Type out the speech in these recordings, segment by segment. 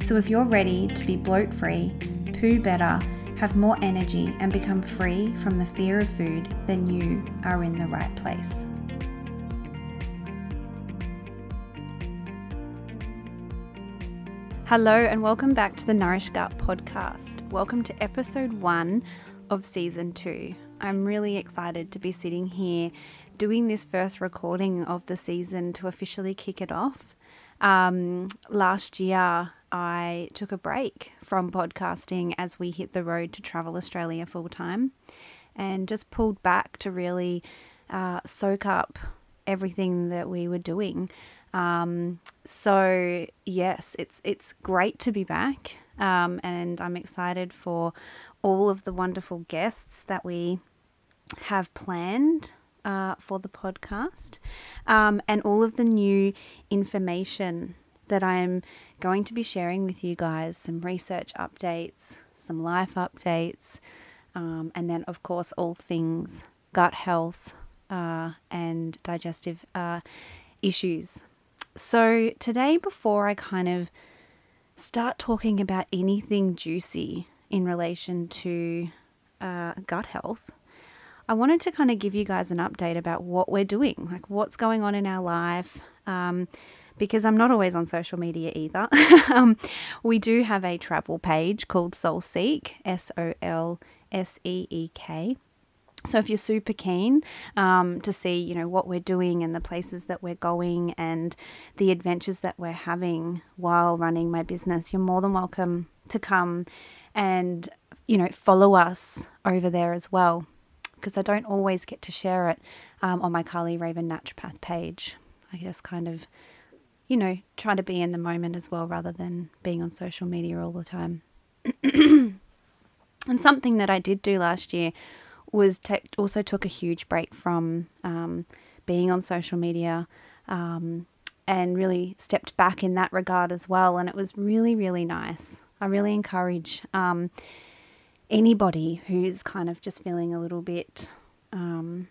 So if you're ready to be bloat free, poo better, have more energy, and become free from the fear of food, then you are in the right place. Hello, and welcome back to the Nourish Gut podcast. Welcome to episode one of season two. I'm really excited to be sitting here doing this first recording of the season to officially kick it off. Um, last year, I took a break from podcasting as we hit the road to travel Australia full time and just pulled back to really uh, soak up everything that we were doing. Um, so yes, it's it's great to be back, um, and I'm excited for all of the wonderful guests that we have planned uh, for the podcast, um, and all of the new information that I'm going to be sharing with you guys some research updates, some life updates, um, and then, of course, all things gut health uh, and digestive uh, issues. So, today, before I kind of start talking about anything juicy in relation to uh, gut health, I wanted to kind of give you guys an update about what we're doing, like what's going on in our life. Um, because I'm not always on social media either. um, we do have a travel page called Solseek, S O L S E E K. So if you're super keen um, to see, you know, what we're doing and the places that we're going and the adventures that we're having while running my business, you're more than welcome to come and, you know, follow us over there as well. Because I don't always get to share it um, on my Carly Raven Naturopath page. I just kind of you know, try to be in the moment as well rather than being on social media all the time. and something that I did do last year was also took a huge break from um, being on social media um, and really stepped back in that regard as well. And it was really, really nice. I really encourage um, anybody who's kind of just feeling a little bit um,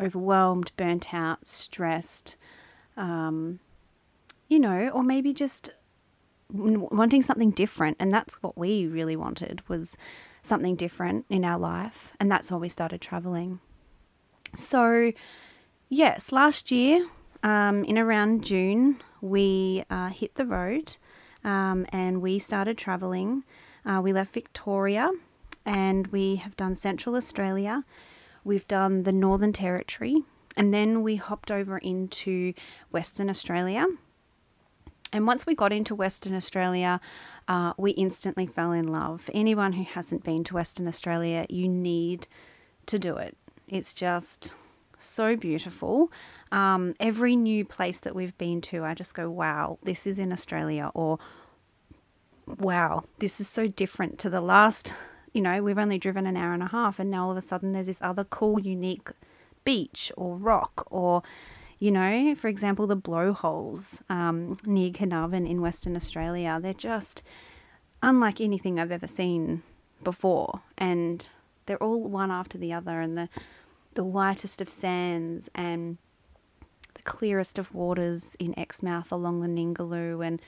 overwhelmed, burnt out, stressed, um, you know, or maybe just wanting something different. And that's what we really wanted was something different in our life. And that's why we started traveling. So, yes, last year, um, in around June, we uh, hit the road um, and we started traveling. Uh, we left Victoria and we have done Central Australia. We've done the Northern Territory and then we hopped over into Western Australia and once we got into Western Australia, uh, we instantly fell in love. Anyone who hasn't been to Western Australia, you need to do it. It's just so beautiful. Um, every new place that we've been to, I just go, wow, this is in Australia, or wow, this is so different to the last. You know, we've only driven an hour and a half, and now all of a sudden there's this other cool, unique beach or rock or you know, for example, the blowholes um, near Carnarvon in Western Australia, they're just unlike anything I've ever seen before. And they're all one after the other, and the, the whitest of sands and the clearest of waters in Exmouth along the Ningaloo. And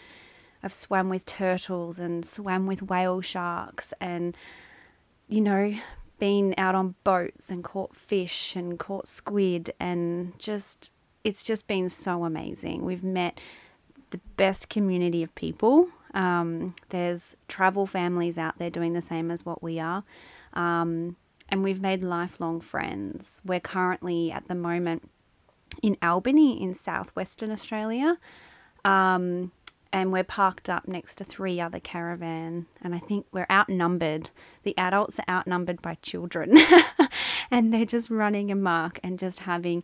I've swam with turtles and swam with whale sharks and, you know, been out on boats and caught fish and caught squid and just it's just been so amazing. We've met the best community of people. Um, there's travel families out there doing the same as what we are. Um, and we've made lifelong friends. We're currently at the moment in Albany in southwestern Australia. Um, and we're parked up next to three other caravan and i think we're outnumbered the adults are outnumbered by children and they're just running amok and just having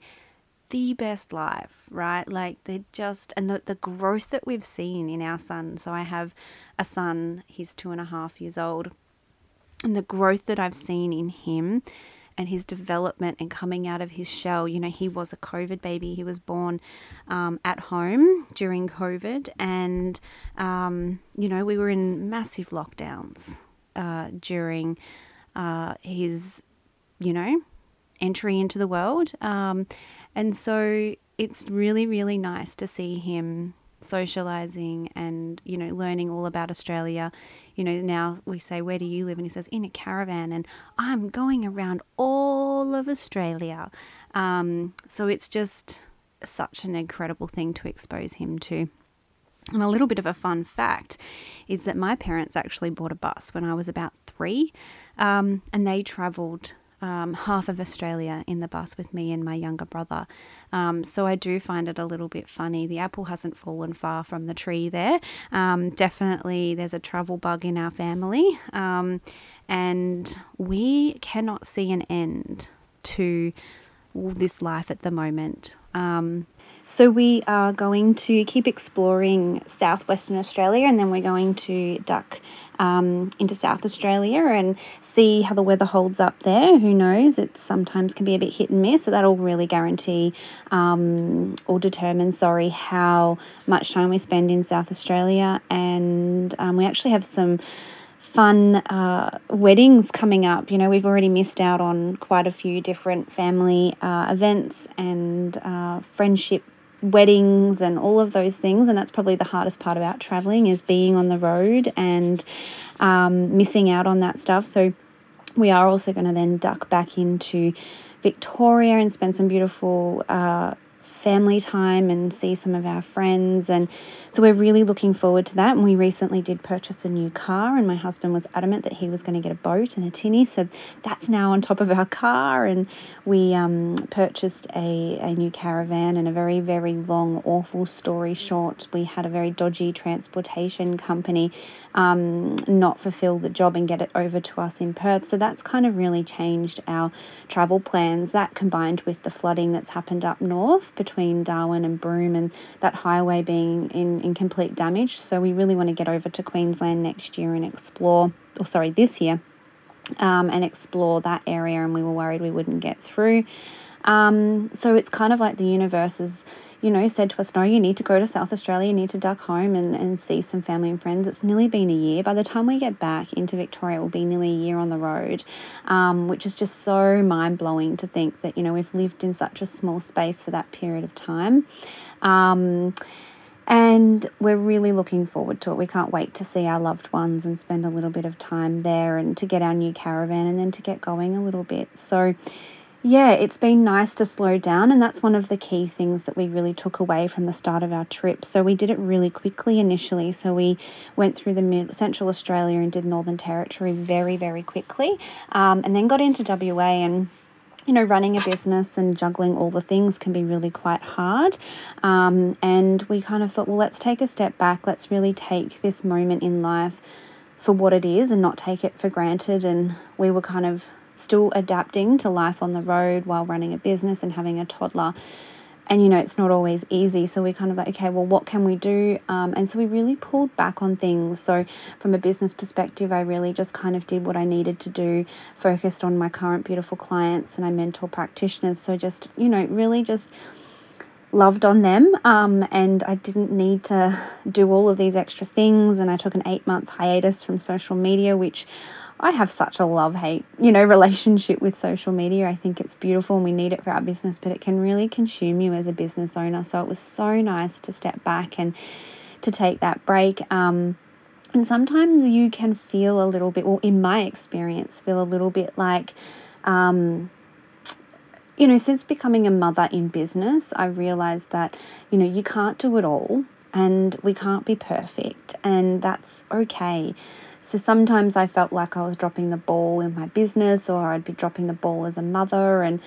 the best life, right? Like they're just, and the, the growth that we've seen in our son. So I have a son, he's two and a half years old, and the growth that I've seen in him and his development and coming out of his shell. You know, he was a COVID baby. He was born um, at home during COVID, and um, you know, we were in massive lockdowns uh, during uh, his, you know, entry into the world. Um, and so it's really, really nice to see him socializing and you know learning all about Australia. You know now we say where do you live and he says in a caravan and I'm going around all of Australia. Um, so it's just such an incredible thing to expose him to. And a little bit of a fun fact is that my parents actually bought a bus when I was about three, um, and they travelled um, half of Australia in the bus with me and my younger brother. Um, so I do find it a little bit funny. The apple hasn't fallen far from the tree there. Um, definitely, there's a travel bug in our family, um, and we cannot see an end to this life at the moment. Um, so we are going to keep exploring southwestern Australia, and then we're going to duck um, into South Australia and see how the weather holds up there. Who knows? It sometimes can be a bit hit and miss, so that'll really guarantee um, or determine, sorry, how much time we spend in South Australia. And um, we actually have some fun uh, weddings coming up. You know, we've already missed out on quite a few different family uh, events and uh, friendship weddings and all of those things and that's probably the hardest part about traveling is being on the road and um, missing out on that stuff. So we are also going to then duck back into Victoria and spend some beautiful uh, family time and see some of our friends. And so we're really looking forward to that. And we recently did purchase a new car, and my husband was adamant that he was going to get a boat and a tinny. So that's now on top of our car. And we um, purchased a, a new caravan and a very, very long, awful story short. We had a very dodgy transportation company um, not fulfill the job and get it over to us in Perth. So that's kind of really changed our travel plans. That combined with the flooding that's happened up north between Darwin and Broome and that highway being in, in complete damage. So we really want to get over to Queensland next year and explore, or sorry, this year, um, and explore that area. And we were worried we wouldn't get through. Um, so it's kind of like the universe is you know, said to us, no, you need to go to South Australia, you need to duck home and, and see some family and friends. It's nearly been a year. By the time we get back into Victoria, it will be nearly a year on the road, um, which is just so mind blowing to think that, you know, we've lived in such a small space for that period of time. Um, and we're really looking forward to it. We can't wait to see our loved ones and spend a little bit of time there and to get our new caravan and then to get going a little bit. So, yeah, it's been nice to slow down, and that's one of the key things that we really took away from the start of our trip. So we did it really quickly initially. So we went through the mid- Central Australia and did Northern Territory very, very quickly, um, and then got into WA and you know, running a business and juggling all the things can be really quite hard. Um, and we kind of thought, well, let's take a step back. Let's really take this moment in life for what it is and not take it for granted. And we were kind of still adapting to life on the road while running a business and having a toddler. And you know, it's not always easy. So we kind of like, okay, well, what can we do? Um, and so we really pulled back on things. So, from a business perspective, I really just kind of did what I needed to do, focused on my current beautiful clients and I mentor practitioners. So, just, you know, really just loved on them um, and I didn't need to do all of these extra things. And I took an eight month hiatus from social media, which I have such a love hate, you know, relationship with social media. I think it's beautiful and we need it for our business, but it can really consume you as a business owner. So it was so nice to step back and to take that break. Um, and sometimes you can feel a little bit, or in my experience, feel a little bit like, um, you know, since becoming a mother in business, I realized that, you know, you can't do it all and we can't be perfect, and that's okay. So sometimes I felt like I was dropping the ball in my business or I'd be dropping the ball as a mother and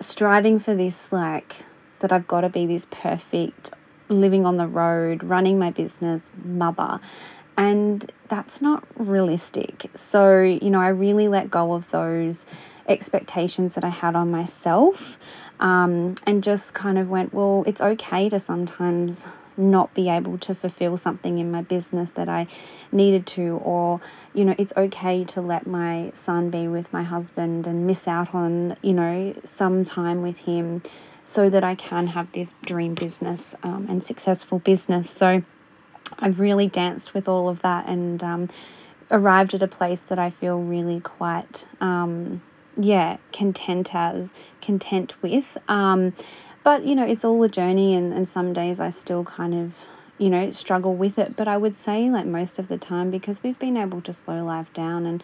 striving for this like that I've got to be this perfect living on the road, running my business mother. And that's not realistic. So, you know, I really let go of those expectations that I had on myself um, and just kind of went, well, it's okay to sometimes not be able to fulfill something in my business that I needed to, or, you know, it's okay to let my son be with my husband and miss out on, you know, some time with him so that I can have this dream business um, and successful business. So I've really danced with all of that and um, arrived at a place that I feel really quite, um, yeah, content as, content with. Um, but, you know, it's all a journey, and, and some days I still kind of, you know, struggle with it. But I would say, like, most of the time, because we've been able to slow life down and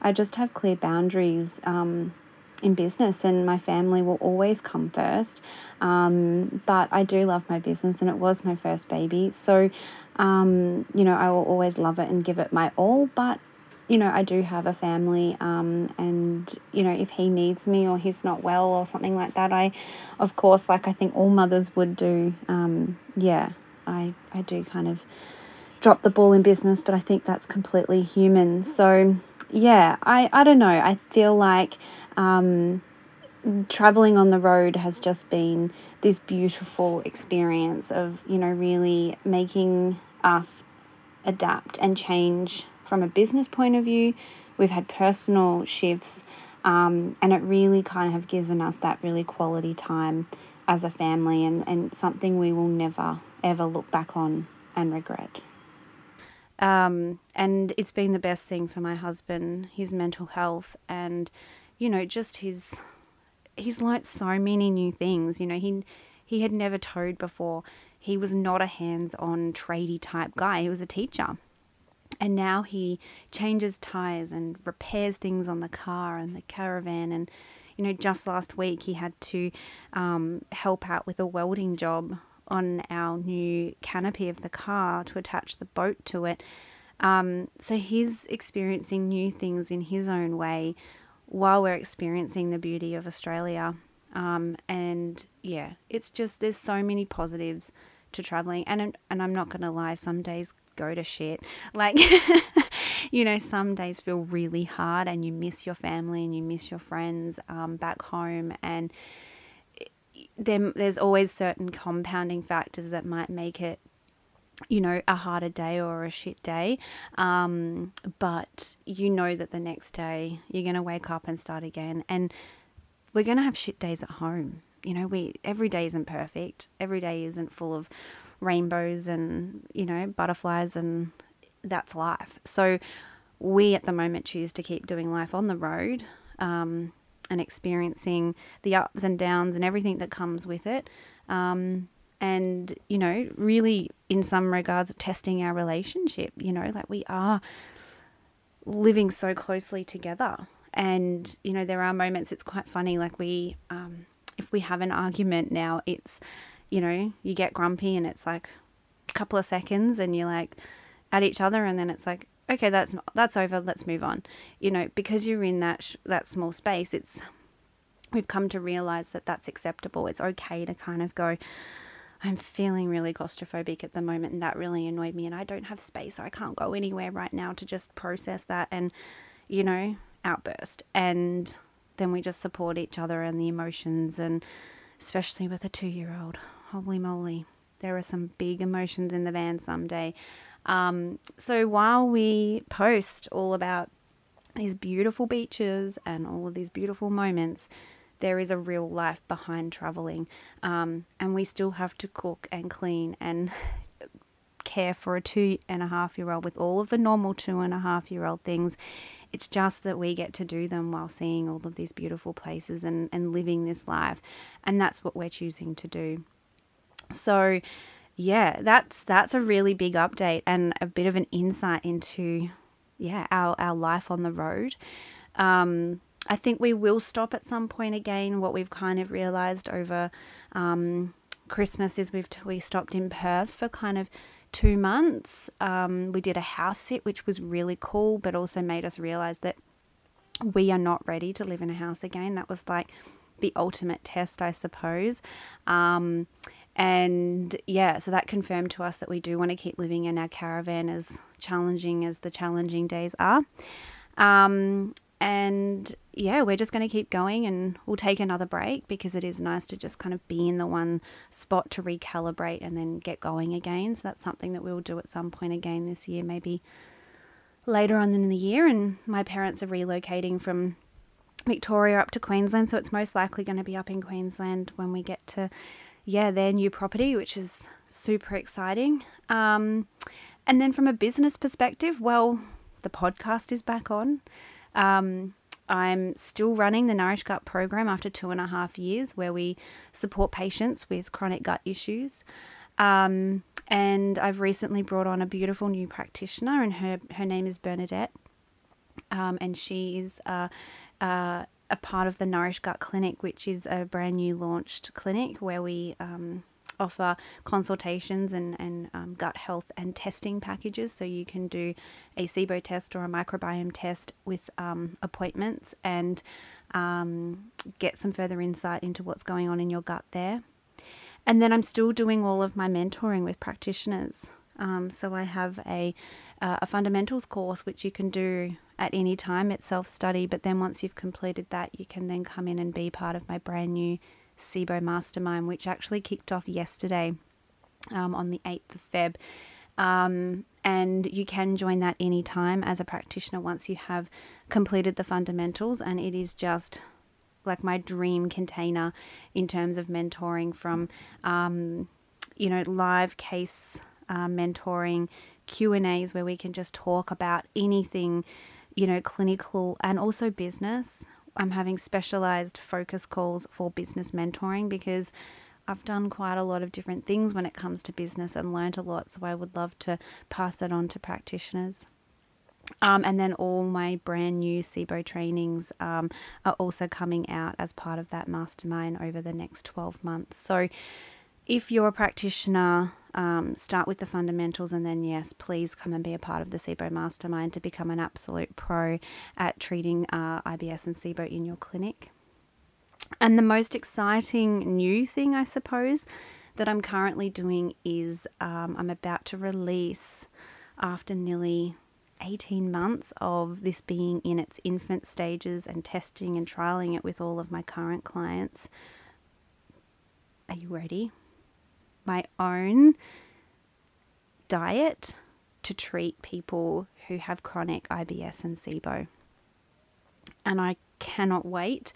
I just have clear boundaries um, in business, and my family will always come first. Um, but I do love my business, and it was my first baby. So, um, you know, I will always love it and give it my all. But you know, I do have a family, um, and you know, if he needs me or he's not well or something like that, I, of course, like I think all mothers would do, um, yeah, I I do kind of drop the ball in business, but I think that's completely human. So yeah, I I don't know. I feel like um, traveling on the road has just been this beautiful experience of you know really making us adapt and change from a business point of view. We've had personal shifts, um, and it really kind of have given us that really quality time as a family, and, and something we will never ever look back on and regret. Um, and it's been the best thing for my husband, his mental health, and you know, just his he's learnt so many new things. You know, he he had never towed before. He was not a hands-on tradie type guy. He was a teacher and now he changes tires and repairs things on the car and the caravan. And you know just last week he had to um, help out with a welding job on our new canopy of the car to attach the boat to it. Um, so he's experiencing new things in his own way while we're experiencing the beauty of australia. Um, and yeah it's just there's so many positives to traveling and and I'm not going to lie some days go to shit. Like, you know, some days feel really hard and you miss your family and you miss your friends um, back home. And then there's always certain compounding factors that might make it you know, a harder day or a shit day. Um, but you know that the next day you're going to wake up and start again. And we're going to have shit days at home. You know, we every day isn't perfect. Every day isn't full of rainbows and, you know, butterflies, and that's life. So we at the moment choose to keep doing life on the road um, and experiencing the ups and downs and everything that comes with it. Um, and, you know, really, in some regards, testing our relationship. You know, like we are living so closely together. And, you know, there are moments it's quite funny. Like, we, um, if we have an argument now, it's you know, you get grumpy and it's like a couple of seconds and you're like at each other and then it's like, okay, that's that's over, let's move on. You know, because you're in that sh- that small space, it's we've come to realize that that's acceptable. It's okay to kind of go I'm feeling really claustrophobic at the moment and that really annoyed me and I don't have space. So I can't go anywhere right now to just process that and you know, outburst. And then we just support each other and the emotions and especially with a 2-year-old holy moly, there are some big emotions in the van someday. Um, so while we post all about these beautiful beaches and all of these beautiful moments, there is a real life behind traveling. Um, and we still have to cook and clean and care for a two and a half year old with all of the normal two and a half year old things. It's just that we get to do them while seeing all of these beautiful places and, and living this life. And that's what we're choosing to do. So, yeah, that's that's a really big update and a bit of an insight into yeah our our life on the road. Um, I think we will stop at some point again. What we've kind of realized over um, Christmas is we've we stopped in Perth for kind of two months. Um, we did a house sit, which was really cool, but also made us realize that we are not ready to live in a house again. That was like the ultimate test, I suppose. Um, and yeah, so that confirmed to us that we do want to keep living in our caravan as challenging as the challenging days are. Um, and yeah, we're just going to keep going and we'll take another break because it is nice to just kind of be in the one spot to recalibrate and then get going again. So that's something that we'll do at some point again this year, maybe later on in the year. And my parents are relocating from Victoria up to Queensland, so it's most likely going to be up in Queensland when we get to, yeah, their new property, which is super exciting. Um, and then from a business perspective, well, the podcast is back on. Um, I'm still running the Nourish Gut program after two and a half years, where we support patients with chronic gut issues. Um, and I've recently brought on a beautiful new practitioner, and her her name is Bernadette, um, and she is a part of the Nourish Gut Clinic, which is a brand new launched clinic where we um, offer consultations and, and um, gut health and testing packages. So you can do a SIBO test or a microbiome test with um, appointments and um, get some further insight into what's going on in your gut there. And then I'm still doing all of my mentoring with practitioners. Um, so I have a, uh, a fundamentals course which you can do at any time. It's self study, but then once you've completed that, you can then come in and be part of my brand new SIBO Mastermind, which actually kicked off yesterday um, on the 8th of Feb. Um, and you can join that anytime as a practitioner once you have completed the fundamentals. And it is just like my dream container in terms of mentoring from, um, you know, live case uh, mentoring, Q and A's where we can just talk about anything, you know, clinical and also business. I'm having specialized focus calls for business mentoring because I've done quite a lot of different things when it comes to business and learned a lot. So I would love to pass that on to practitioners. Um, and then all my brand new SIBO trainings um, are also coming out as part of that mastermind over the next 12 months. So if you're a practitioner um, start with the fundamentals and then, yes, please come and be a part of the SIBO Mastermind to become an absolute pro at treating uh, IBS and SIBO in your clinic. And the most exciting new thing, I suppose, that I'm currently doing is um, I'm about to release after nearly 18 months of this being in its infant stages and testing and trialing it with all of my current clients. Are you ready? My own diet to treat people who have chronic IBS and SIBO. And I cannot wait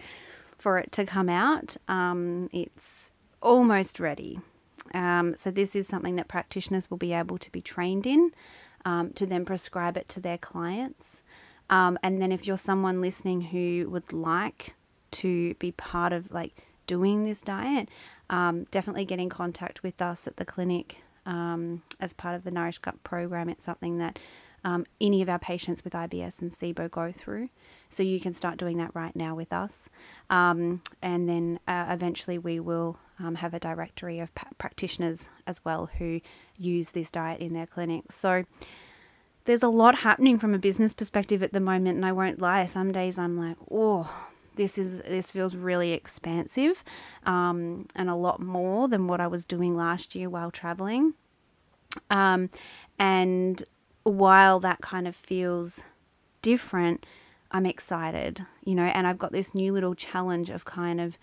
for it to come out. Um, it's almost ready. Um, so, this is something that practitioners will be able to be trained in um, to then prescribe it to their clients. Um, and then, if you're someone listening who would like to be part of like doing this diet, um, definitely get in contact with us at the clinic um, as part of the Nourish Gut program. It's something that um, any of our patients with IBS and SIBO go through. So you can start doing that right now with us. Um, and then uh, eventually we will um, have a directory of pa- practitioners as well who use this diet in their clinic. So there's a lot happening from a business perspective at the moment, and I won't lie, some days I'm like, oh, this is this feels really expansive um, and a lot more than what I was doing last year while traveling. Um, and while that kind of feels different, I'm excited, you know, and I've got this new little challenge of kind of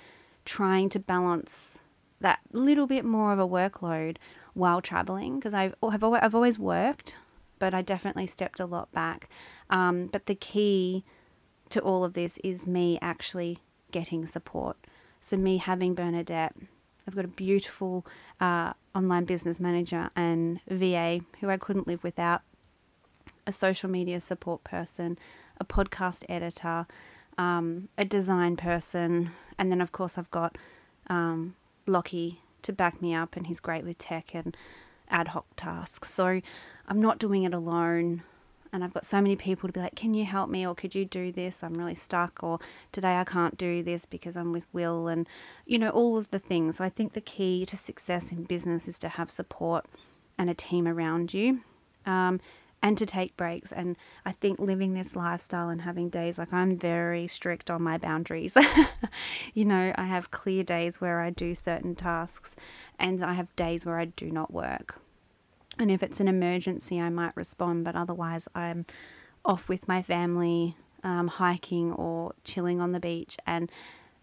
trying to balance that little bit more of a workload while traveling because I've, I've, I've always worked, but I definitely stepped a lot back. Um, but the key to all of this is me actually getting support. So, me having Bernadette, I've got a beautiful uh, online business manager and VA who I couldn't live without, a social media support person, a podcast editor, um, a design person, and then, of course, I've got um, Lockie to back me up, and he's great with tech and ad hoc tasks. So, I'm not doing it alone and I've got so many people to be like, can you help me or could you do this? I'm really stuck or today I can't do this because I'm with Will and you know all of the things. So I think the key to success in business is to have support and a team around you. Um, and to take breaks. And I think living this lifestyle and having days like I'm very strict on my boundaries. you know, I have clear days where I do certain tasks, and I have days where I do not work. And if it's an emergency, I might respond, but otherwise, I'm off with my family um, hiking or chilling on the beach. And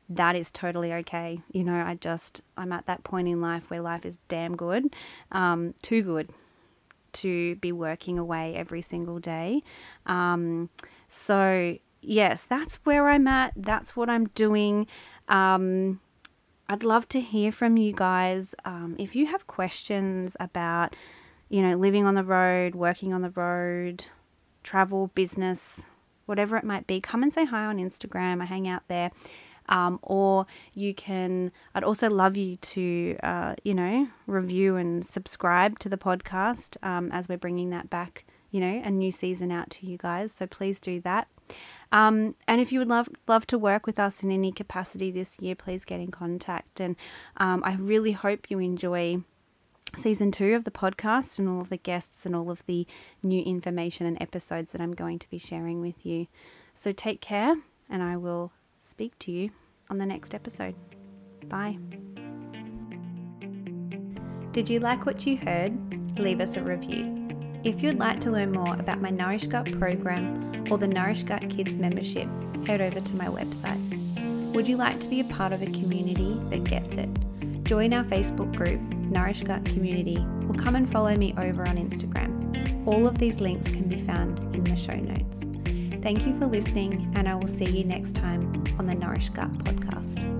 that is totally okay. You know, I just, I'm at that point in life where life is damn good, um, too good to be working away every single day. Um, so, yes, that's where I'm at. That's what I'm doing. Um, I'd love to hear from you guys. Um, if you have questions about, you know, living on the road, working on the road, travel, business, whatever it might be, come and say hi on Instagram. I hang out there. Um, or you can, I'd also love you to, uh, you know, review and subscribe to the podcast um, as we're bringing that back, you know, a new season out to you guys. So please do that. Um, and if you would love love to work with us in any capacity this year, please get in contact. And um, I really hope you enjoy season two of the podcast and all of the guests and all of the new information and episodes that I'm going to be sharing with you. So take care, and I will speak to you on the next episode. Bye. Did you like what you heard? Leave us a review. If you'd like to learn more about my Nourish Gut program or the Nourish Gut Kids membership, head over to my website. Would you like to be a part of a community that gets it? Join our Facebook group, Nourish Gut Community, or come and follow me over on Instagram. All of these links can be found in the show notes. Thank you for listening, and I will see you next time on the Nourish Gut podcast.